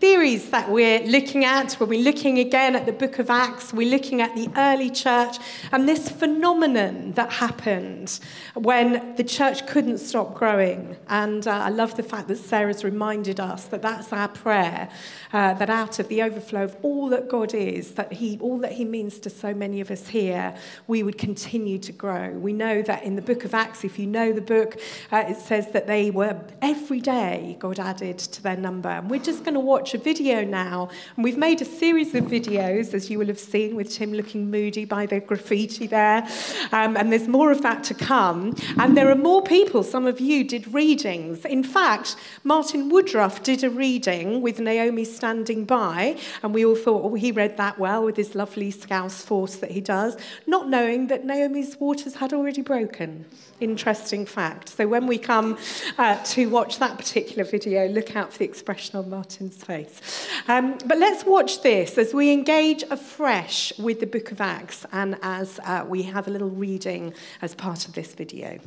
the series that we're looking at, we're looking again at the book of Acts, we're looking at the early church and this phenomenon that happened when the church couldn't stop growing. And uh, I love the fact that Sarah's reminded us that that's our prayer, uh, that out of the overflow of all that God is, that he, all that He means to so many of us here, we would continue to grow. We know that in the book of Acts, if you know the book, uh, it says that they were every day God added to their number. And we're just going to watch a video now. And we've made a series of videos, as you will have seen, with Tim looking moody by the graffiti there. Um, and there's more of that to come. And there are more people. Some of you did readings. In fact, Martin Woodruff did a reading with Naomi standing by. And we all thought, oh, he read that well with his lovely scouse force that he does, not knowing that Naomi's waters had already broken interesting fact. So when we come uh, to watch that particular video, look out for the expression on Martin's face. Um, but let's watch this as we engage afresh with the book of Acts and as uh, we have a little reading as part of this video.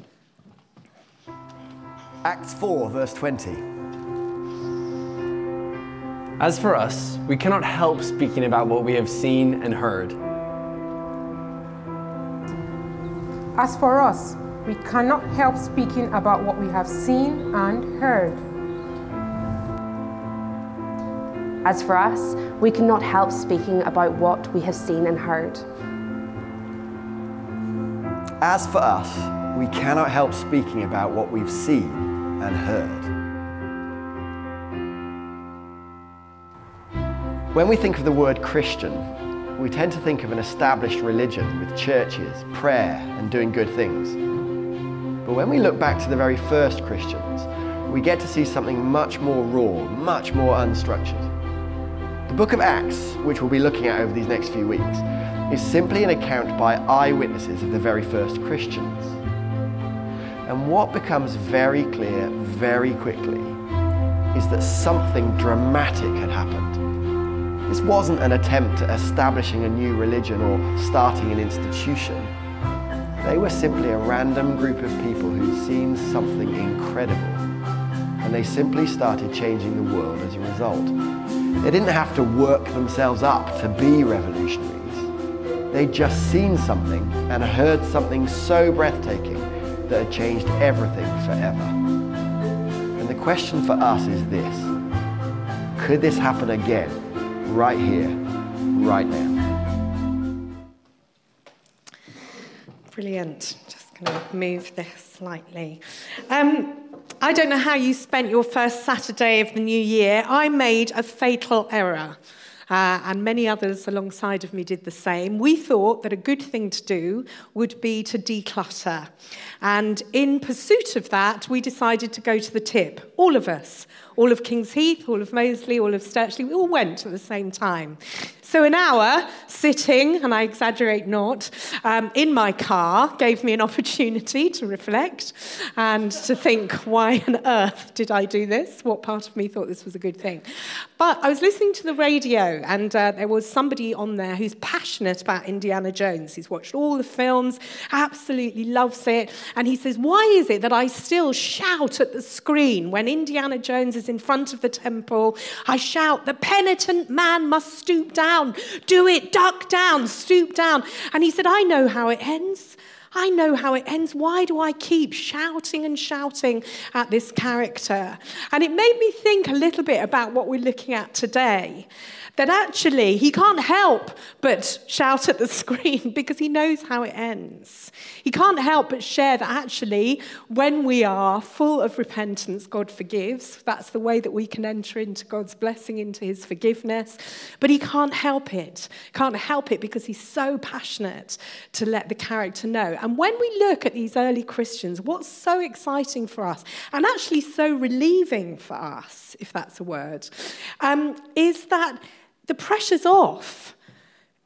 Acts 4, verse 20. As for us, we cannot help speaking about what we have seen and heard. As for us, we cannot help speaking about what we have seen and heard. As for us, we cannot help speaking about what we have seen and heard. As for us, we cannot help speaking about what we've seen and heard. When we think of the word Christian, we tend to think of an established religion with churches, prayer, and doing good things. But when we look back to the very first Christians, we get to see something much more raw, much more unstructured. The book of Acts, which we'll be looking at over these next few weeks, is simply an account by eyewitnesses of the very first Christians. And what becomes very clear very quickly is that something dramatic had happened. This wasn't an attempt at establishing a new religion or starting an institution. They were simply a random group of people who'd seen something incredible. And they simply started changing the world as a result. They didn't have to work themselves up to be revolutionaries. They'd just seen something and heard something so breathtaking that had changed everything forever. And the question for us is this could this happen again, right here, right now? Brilliant. Just going to move this slightly. Um, I don't know how you spent your first Saturday of the new year. I made a fatal error. Uh, and many others alongside of me did the same. We thought that a good thing to do would be to declutter. And in pursuit of that, we decided to go to the tip, all of us all of Kings Heath, all of Moseley, all of Stirchley, we all went at the same time. So an hour sitting, and I exaggerate not, um, in my car gave me an opportunity to reflect and to think, why on earth did I do this? What part of me thought this was a good thing? But I was listening to the radio, and uh, there was somebody on there who's passionate about Indiana Jones. He's watched all the films, absolutely loves it, and he says, Why is it that I still shout at the screen when Indiana Jones is in front of the temple. I shout, The penitent man must stoop down. Do it, duck down, stoop down. And he said, I know how it ends. I know how it ends. Why do I keep shouting and shouting at this character? And it made me think a little bit about what we're looking at today that actually he can't help but shout at the screen because he knows how it ends. He can't help but share that actually, when we are full of repentance, God forgives. That's the way that we can enter into God's blessing, into his forgiveness. But he can't help it. Can't help it because he's so passionate to let the character know. And when we look at these early Christians, what's so exciting for us, and actually so relieving for us, if that's a word, um, is that the pressure's off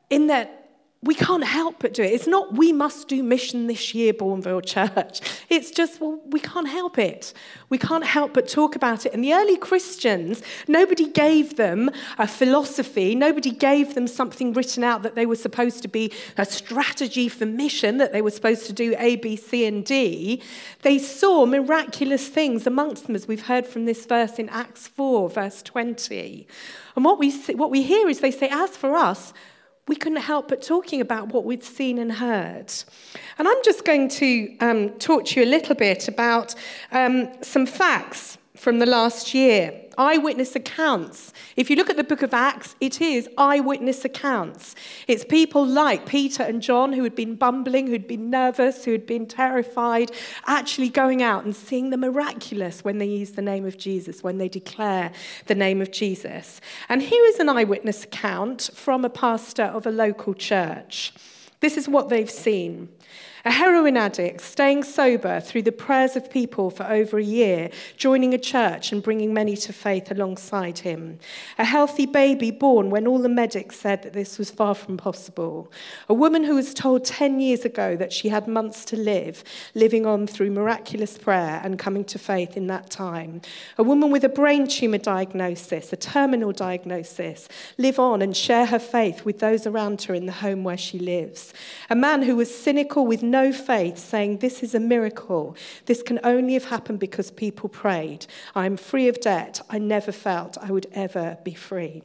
in that we can't help but do it. It's not we must do mission this year, Bournville Church. It's just, well, we can't help it. We can't help but talk about it. And the early Christians, nobody gave them a philosophy, nobody gave them something written out that they were supposed to be a strategy for mission, that they were supposed to do A, B, C, and D. They saw miraculous things amongst them, as we've heard from this verse in Acts 4, verse 20. And what we, see, what we hear is they say, as for us, we couldn't help but talking about what we'd seen and heard. And I'm just going to um, talk to you a little bit about um, some facts from the last year eyewitness accounts. If you look at the book of Acts, it is eyewitness accounts. It's people like Peter and John who had been bumbling, who'd been nervous, who had been terrified, actually going out and seeing the miraculous when they use the name of Jesus, when they declare the name of Jesus. And here is an eyewitness account from a pastor of a local church. This is what they've seen. A heroin addict staying sober through the prayers of people for over a year, joining a church and bringing many to faith alongside him. A healthy baby born when all the medics said that this was far from possible. A woman who was told 10 years ago that she had months to live, living on through miraculous prayer and coming to faith in that time. A woman with a brain tumor diagnosis, a terminal diagnosis, live on and share her faith with those around her in the home where she lives. A man who was cynical with no faith, saying, This is a miracle. This can only have happened because people prayed. I'm free of debt. I never felt I would ever be free.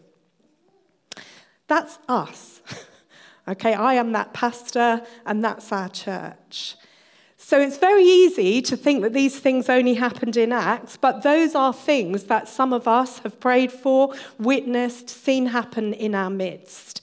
That's us. okay, I am that pastor, and that's our church. So it's very easy to think that these things only happened in Acts, but those are things that some of us have prayed for, witnessed, seen happen in our midst.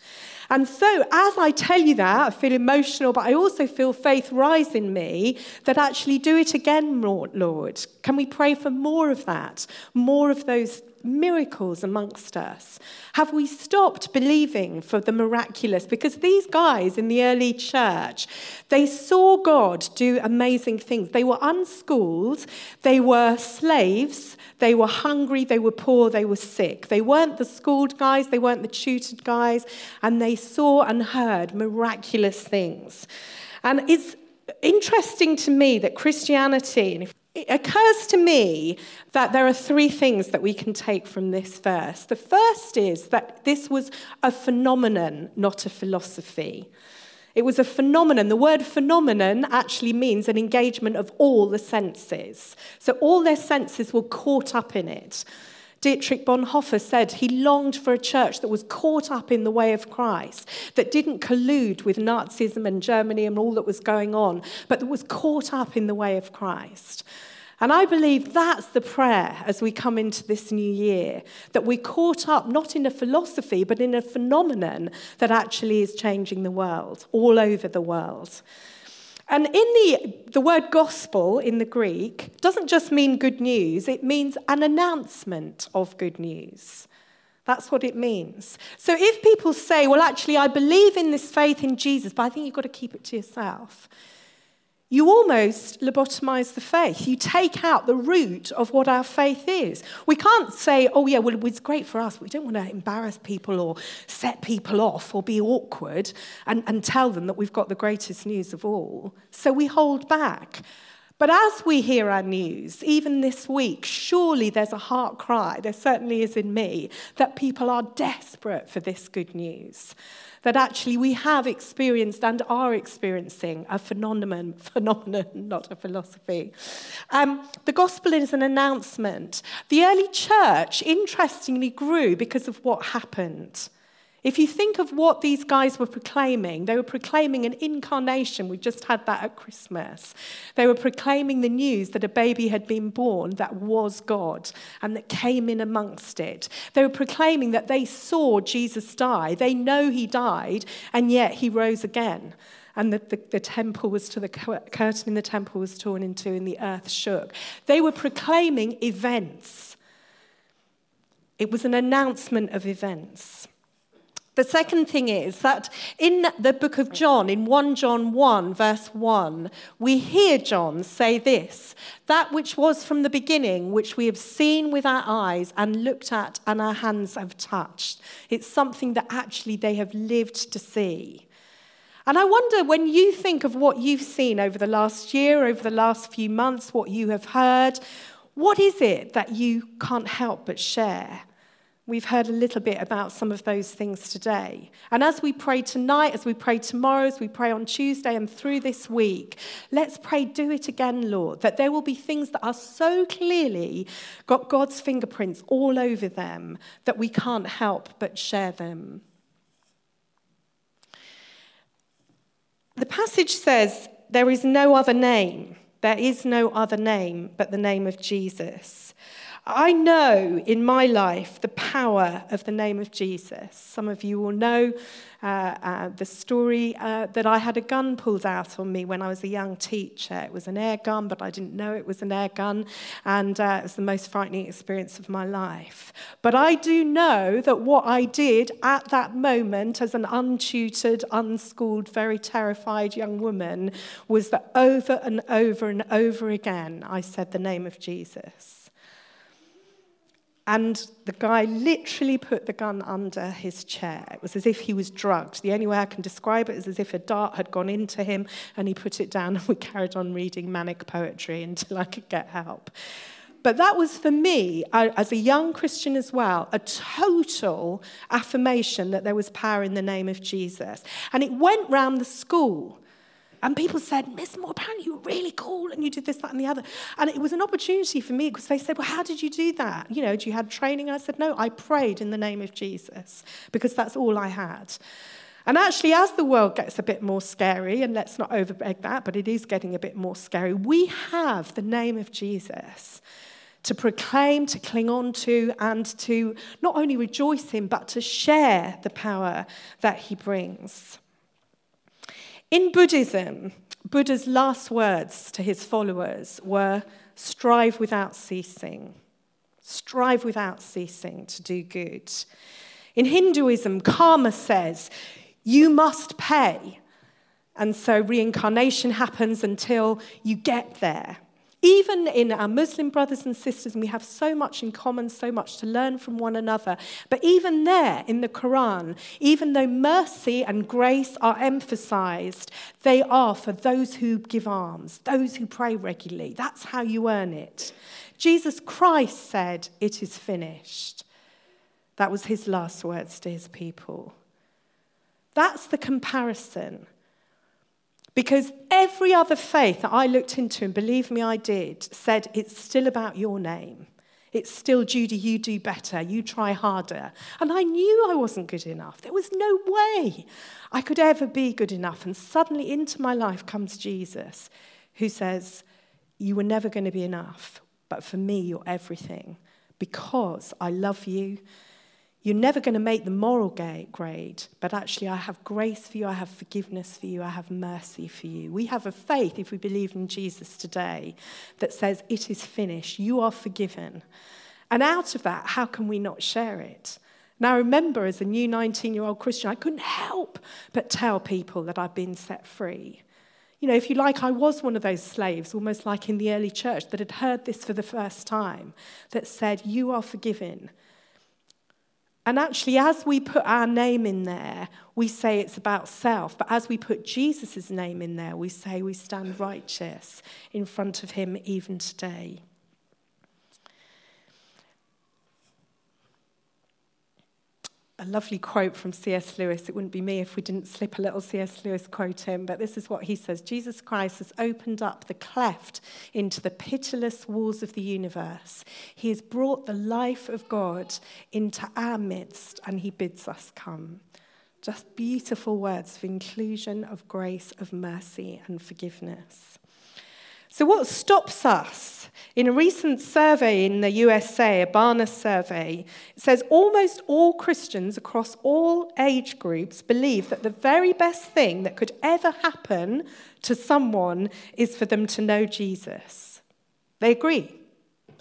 And so, as I tell you that, I feel emotional, but I also feel faith rise in me that actually do it again, Lord. Can we pray for more of that? More of those miracles amongst us? Have we stopped believing for the miraculous? Because these guys in the early church, they saw God do amazing things. They were unschooled, they were slaves, they were hungry, they were poor, they were sick. They weren't the schooled guys, they weren't the tutored guys, and they saw and heard miraculous things. And it's interesting to me that Christianity, it occurs to me that there are three things that we can take from this verse. The first is that this was a phenomenon, not a philosophy. It was a phenomenon. The word phenomenon actually means an engagement of all the senses. So all their senses were caught up in it. Dietrich Bonhoeffer said he longed for a church that was caught up in the way of Christ, that didn't collude with Nazism and Germany and all that was going on, but that was caught up in the way of Christ. And I believe that's the prayer as we come into this new year that we're caught up not in a philosophy, but in a phenomenon that actually is changing the world, all over the world. And in the, the word gospel in the Greek doesn't just mean good news, it means an announcement of good news. That's what it means. So if people say, well, actually, I believe in this faith in Jesus, but I think you've got to keep it to yourself, you almost lobotomize the faith. You take out the root of what our faith is. We can't say, oh, yeah, well, it's great for us. We don't want to embarrass people or set people off or be awkward and, and tell them that we've got the greatest news of all. So we hold back. But as we hear our news, even this week, surely there's a heart cry, there certainly is in me, that people are desperate for this good news that actually we have experienced and are experiencing a phenomenon, phenomenon, not a philosophy. Um, the gospel is an announcement. The early church, interestingly, grew because of what happened. If you think of what these guys were proclaiming, they were proclaiming an incarnation. We just had that at Christmas. They were proclaiming the news that a baby had been born that was God and that came in amongst it. They were proclaiming that they saw Jesus die. They know he died, and yet he rose again. And the, the, the temple was to the curtain in the temple was torn in two, and the earth shook. They were proclaiming events. It was an announcement of events. The second thing is that in the book of John, in 1 John 1, verse 1, we hear John say this that which was from the beginning, which we have seen with our eyes and looked at and our hands have touched. It's something that actually they have lived to see. And I wonder when you think of what you've seen over the last year, over the last few months, what you have heard, what is it that you can't help but share? We've heard a little bit about some of those things today. And as we pray tonight, as we pray tomorrow, as we pray on Tuesday and through this week, let's pray, do it again, Lord, that there will be things that are so clearly got God's fingerprints all over them that we can't help but share them. The passage says, There is no other name. There is no other name but the name of Jesus. I know in my life the power of the name of Jesus. Some of you will know uh, uh, the story uh, that I had a gun pulled out on me when I was a young teacher. It was an air gun, but I didn't know it was an air gun, and uh, it was the most frightening experience of my life. But I do know that what I did at that moment as an untutored, unschooled, very terrified young woman was that over and over and over again I said the name of Jesus. And the guy literally put the gun under his chair. It was as if he was drugged. The only way I can describe it is as if a dart had gone into him and he put it down and we carried on reading manic poetry until I could get help. But that was for me, as a young Christian as well, a total affirmation that there was power in the name of Jesus. And it went round the school. And people said, Miss Moore, apparently you were really cool and you did this, that, and the other. And it was an opportunity for me because they said, Well, how did you do that? You know, do you have training? I said, No, I prayed in the name of Jesus because that's all I had. And actually, as the world gets a bit more scary, and let's not overbeg that, but it is getting a bit more scary, we have the name of Jesus to proclaim, to cling on to, and to not only rejoice in, but to share the power that he brings. In Buddhism, Buddha's last words to his followers were strive without ceasing. Strive without ceasing to do good. In Hinduism, karma says you must pay. And so reincarnation happens until you get there. Even in our Muslim brothers and sisters, and we have so much in common, so much to learn from one another. But even there in the Quran, even though mercy and grace are emphasized, they are for those who give alms, those who pray regularly. That's how you earn it. Jesus Christ said, It is finished. That was his last words to his people. That's the comparison. Because every other faith that I looked into, and believe me, I did, said it's still about your name. It's still, Judy, you do better, you try harder. And I knew I wasn't good enough. There was no way I could ever be good enough. And suddenly into my life comes Jesus, who says, You were never going to be enough, but for me, you're everything because I love you you're never going to make the moral grade, but actually, I have grace for you, I have forgiveness for you, I have mercy for you. We have a faith, if we believe in Jesus today, that says, It is finished, you are forgiven. And out of that, how can we not share it? Now, remember, as a new 19 year old Christian, I couldn't help but tell people that I'd been set free. You know, if you like, I was one of those slaves, almost like in the early church, that had heard this for the first time, that said, You are forgiven. And actually, as we put our name in there, we say it's about self. But as we put Jesus' name in there, we say we stand righteous in front of him even today. A lovely quote from C.S. Lewis. It wouldn't be me if we didn't slip a little C.S. Lewis quote in, but this is what he says Jesus Christ has opened up the cleft into the pitiless walls of the universe. He has brought the life of God into our midst, and he bids us come. Just beautiful words of inclusion, of grace, of mercy, and forgiveness. So, what stops us? In a recent survey in the USA, a Barna survey, it says almost all Christians across all age groups believe that the very best thing that could ever happen to someone is for them to know Jesus. They agree.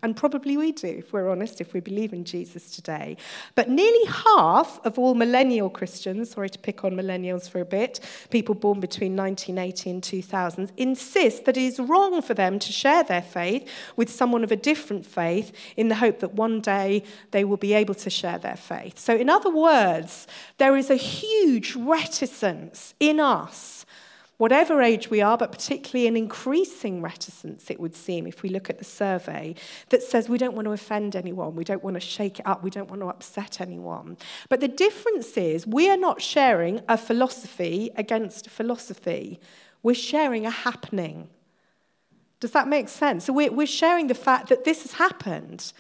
And probably we do, if we're honest, if we believe in Jesus today. But nearly half of all millennial Christians, sorry to pick on millennials for a bit, people born between 1980 and 2000, insist that it is wrong for them to share their faith with someone of a different faith in the hope that one day they will be able to share their faith. So, in other words, there is a huge reticence in us whatever age we are, but particularly an increasing reticence, it would seem, if we look at the survey, that says we don't want to offend anyone, we don't want to shake it up, we don't want to upset anyone. But the difference is we are not sharing a philosophy against a philosophy, we're sharing a happening. Does that make sense? So we're, we're sharing the fact that this has happened.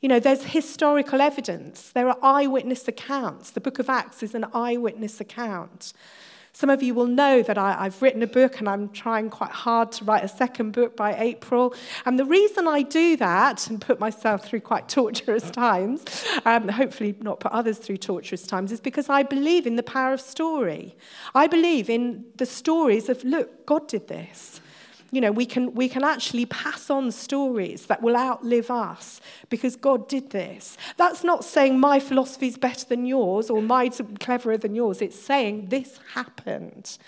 You know, there's historical evidence. There are eyewitness accounts. The book of Acts is an eyewitness account. Some of you will know that I, have written a book and I'm trying quite hard to write a second book by April. And the reason I do that and put myself through quite torturous times, um, hopefully not put others through torturous times, is because I believe in the power of story. I believe in the stories of, look, God did this you know, we can, we can actually pass on stories that will outlive us because God did this. That's not saying my philosophy is better than yours or mine's cleverer than yours. It's saying this happened.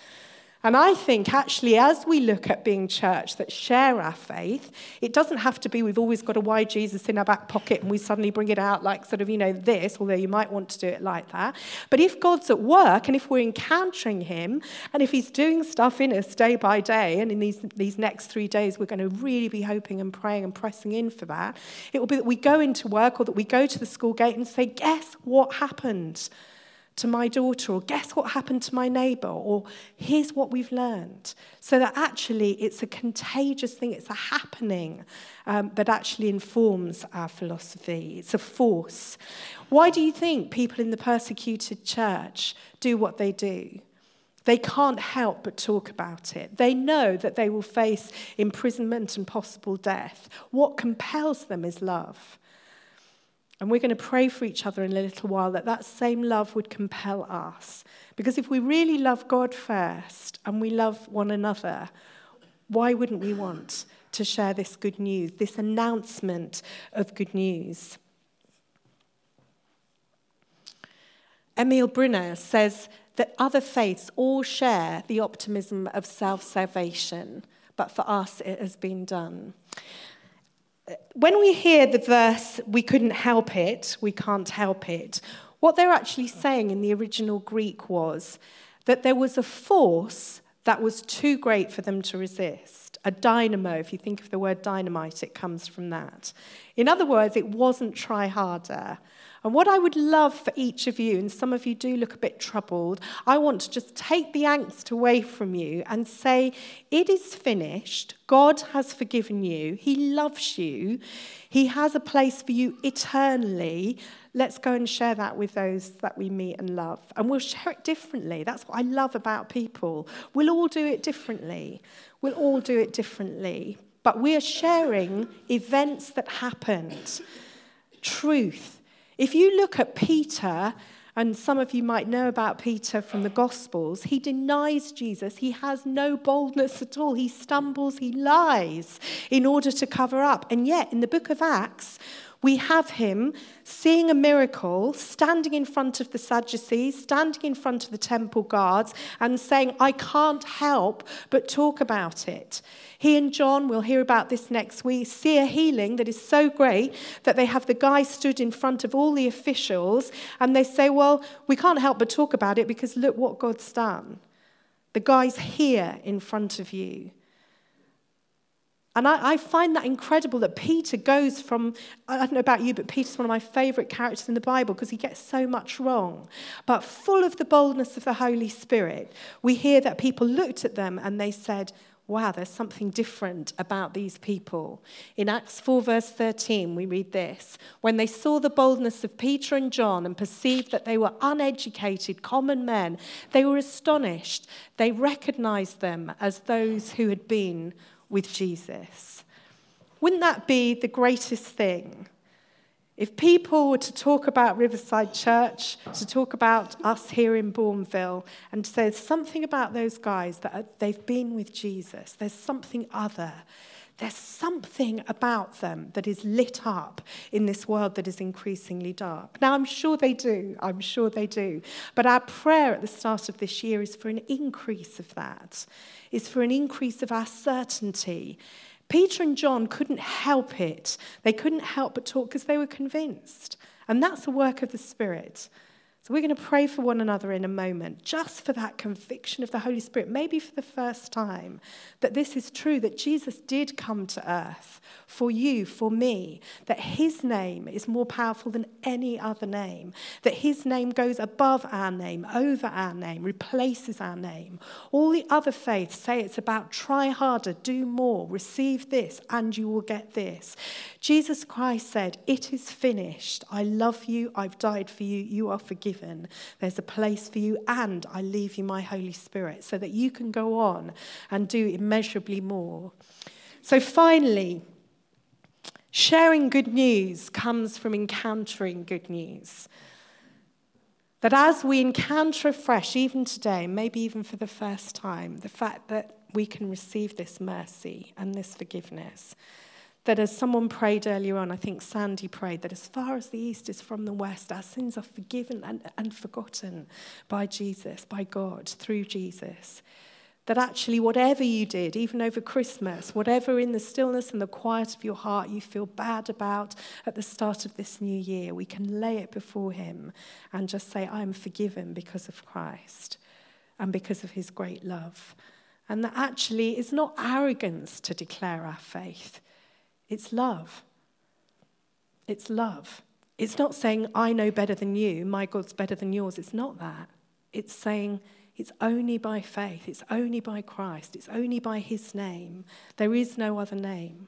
And I think actually, as we look at being church that share our faith, it doesn't have to be we've always got a why Jesus in our back pocket and we suddenly bring it out like sort of, you know, this, although you might want to do it like that. But if God's at work and if we're encountering Him and if He's doing stuff in us day by day, and in these, these next three days, we're going to really be hoping and praying and pressing in for that, it will be that we go into work or that we go to the school gate and say, Guess what happened? To my daughter, or guess what happened to my neighbor, or here's what we've learned. So that actually it's a contagious thing, it's a happening um, that actually informs our philosophy. It's a force. Why do you think people in the persecuted church do what they do? They can't help but talk about it. They know that they will face imprisonment and possible death. What compels them is love. And we're going to pray for each other in a little while that that same love would compel us. Because if we really love God first and we love one another, why wouldn't we want to share this good news, this announcement of good news? Emil Brunner says that other faiths all share the optimism of self salvation, but for us it has been done when we hear the verse, we couldn't help it, we can't help it, what they're actually saying in the original Greek was that there was a force that was too great for them to resist. A dynamo, if you think of the word dynamite, it comes from that. In other words, it wasn't try harder. And what I would love for each of you, and some of you do look a bit troubled, I want to just take the angst away from you and say, It is finished. God has forgiven you. He loves you. He has a place for you eternally. Let's go and share that with those that we meet and love. And we'll share it differently. That's what I love about people. We'll all do it differently. We'll all do it differently. But we are sharing events that happened, truth if you look at Peter, and some of you might know about Peter from the Gospels, he denies Jesus. He has no boldness at all. He stumbles, he lies in order to cover up. And yet, in the book of Acts, we have him seeing a miracle, standing in front of the Sadducees, standing in front of the temple guards, and saying, I can't help but talk about it. He and John, we'll hear about this next week, see a healing that is so great that they have the guy stood in front of all the officials and they say, Well, we can't help but talk about it because look what God's done. The guy's here in front of you. And I, I, find that incredible that Peter goes from, I don't know about you, but Peter's one of my favorite characters in the Bible because he gets so much wrong. But full of the boldness of the Holy Spirit, we hear that people looked at them and they said, wow, there's something different about these people. In Acts 4, verse 13, we read this When they saw the boldness of Peter and John and perceived that they were uneducated, common men, they were astonished. They recognized them as those who had been with Jesus. Wouldn't that be the greatest thing? If people were to talk about Riverside Church, to talk about us here in Bournville, and to say something about those guys that they've been with Jesus, there's something other. There's something about them that is lit up in this world that is increasingly dark. Now, I'm sure they do. I'm sure they do. But our prayer at the start of this year is for an increase of that, is for an increase of our certainty. Peter and John couldn't help it. They couldn't help but talk because they were convinced. And that's the work of the Spirit. So we're going to pray for one another in a moment, just for that conviction of the Holy Spirit, maybe for the first time, that this is true, that Jesus did come to earth for you, for me, that his name is more powerful than any other name, that his name goes above our name, over our name, replaces our name. All the other faiths say it's about try harder, do more, receive this, and you will get this. Jesus Christ said, It is finished. I love you. I've died for you. You are forgiven There's a place for you, and I leave you my Holy Spirit so that you can go on and do immeasurably more. So, finally, sharing good news comes from encountering good news. That as we encounter afresh, even today, maybe even for the first time, the fact that we can receive this mercy and this forgiveness, that as someone prayed earlier on, I think Sandy prayed, that as far as the east is from the west, our sins are forgiven and, and forgotten by Jesus, by God, through Jesus. That actually, whatever you did, even over Christmas, whatever in the stillness and the quiet of your heart you feel bad about at the start of this new year, we can lay it before Him and just say, I am forgiven because of Christ and because of His great love. And that actually is not arrogance to declare our faith. It's love. It's love. It's not saying, I know better than you, my God's better than yours. It's not that. It's saying, it's only by faith, it's only by Christ, it's only by His name. There is no other name.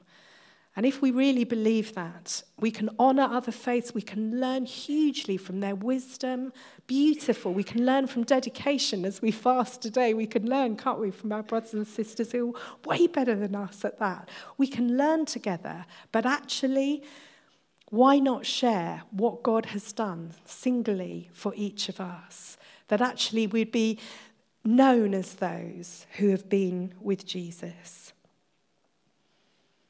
And if we really believe that, we can honor other faiths, we can learn hugely from their wisdom. Beautiful. We can learn from dedication as we fast today. We can learn, can't we, from our brothers and sisters who are way better than us at that. We can learn together, but actually, why not share what God has done singly for each of us? That actually we'd be known as those who have been with Jesus.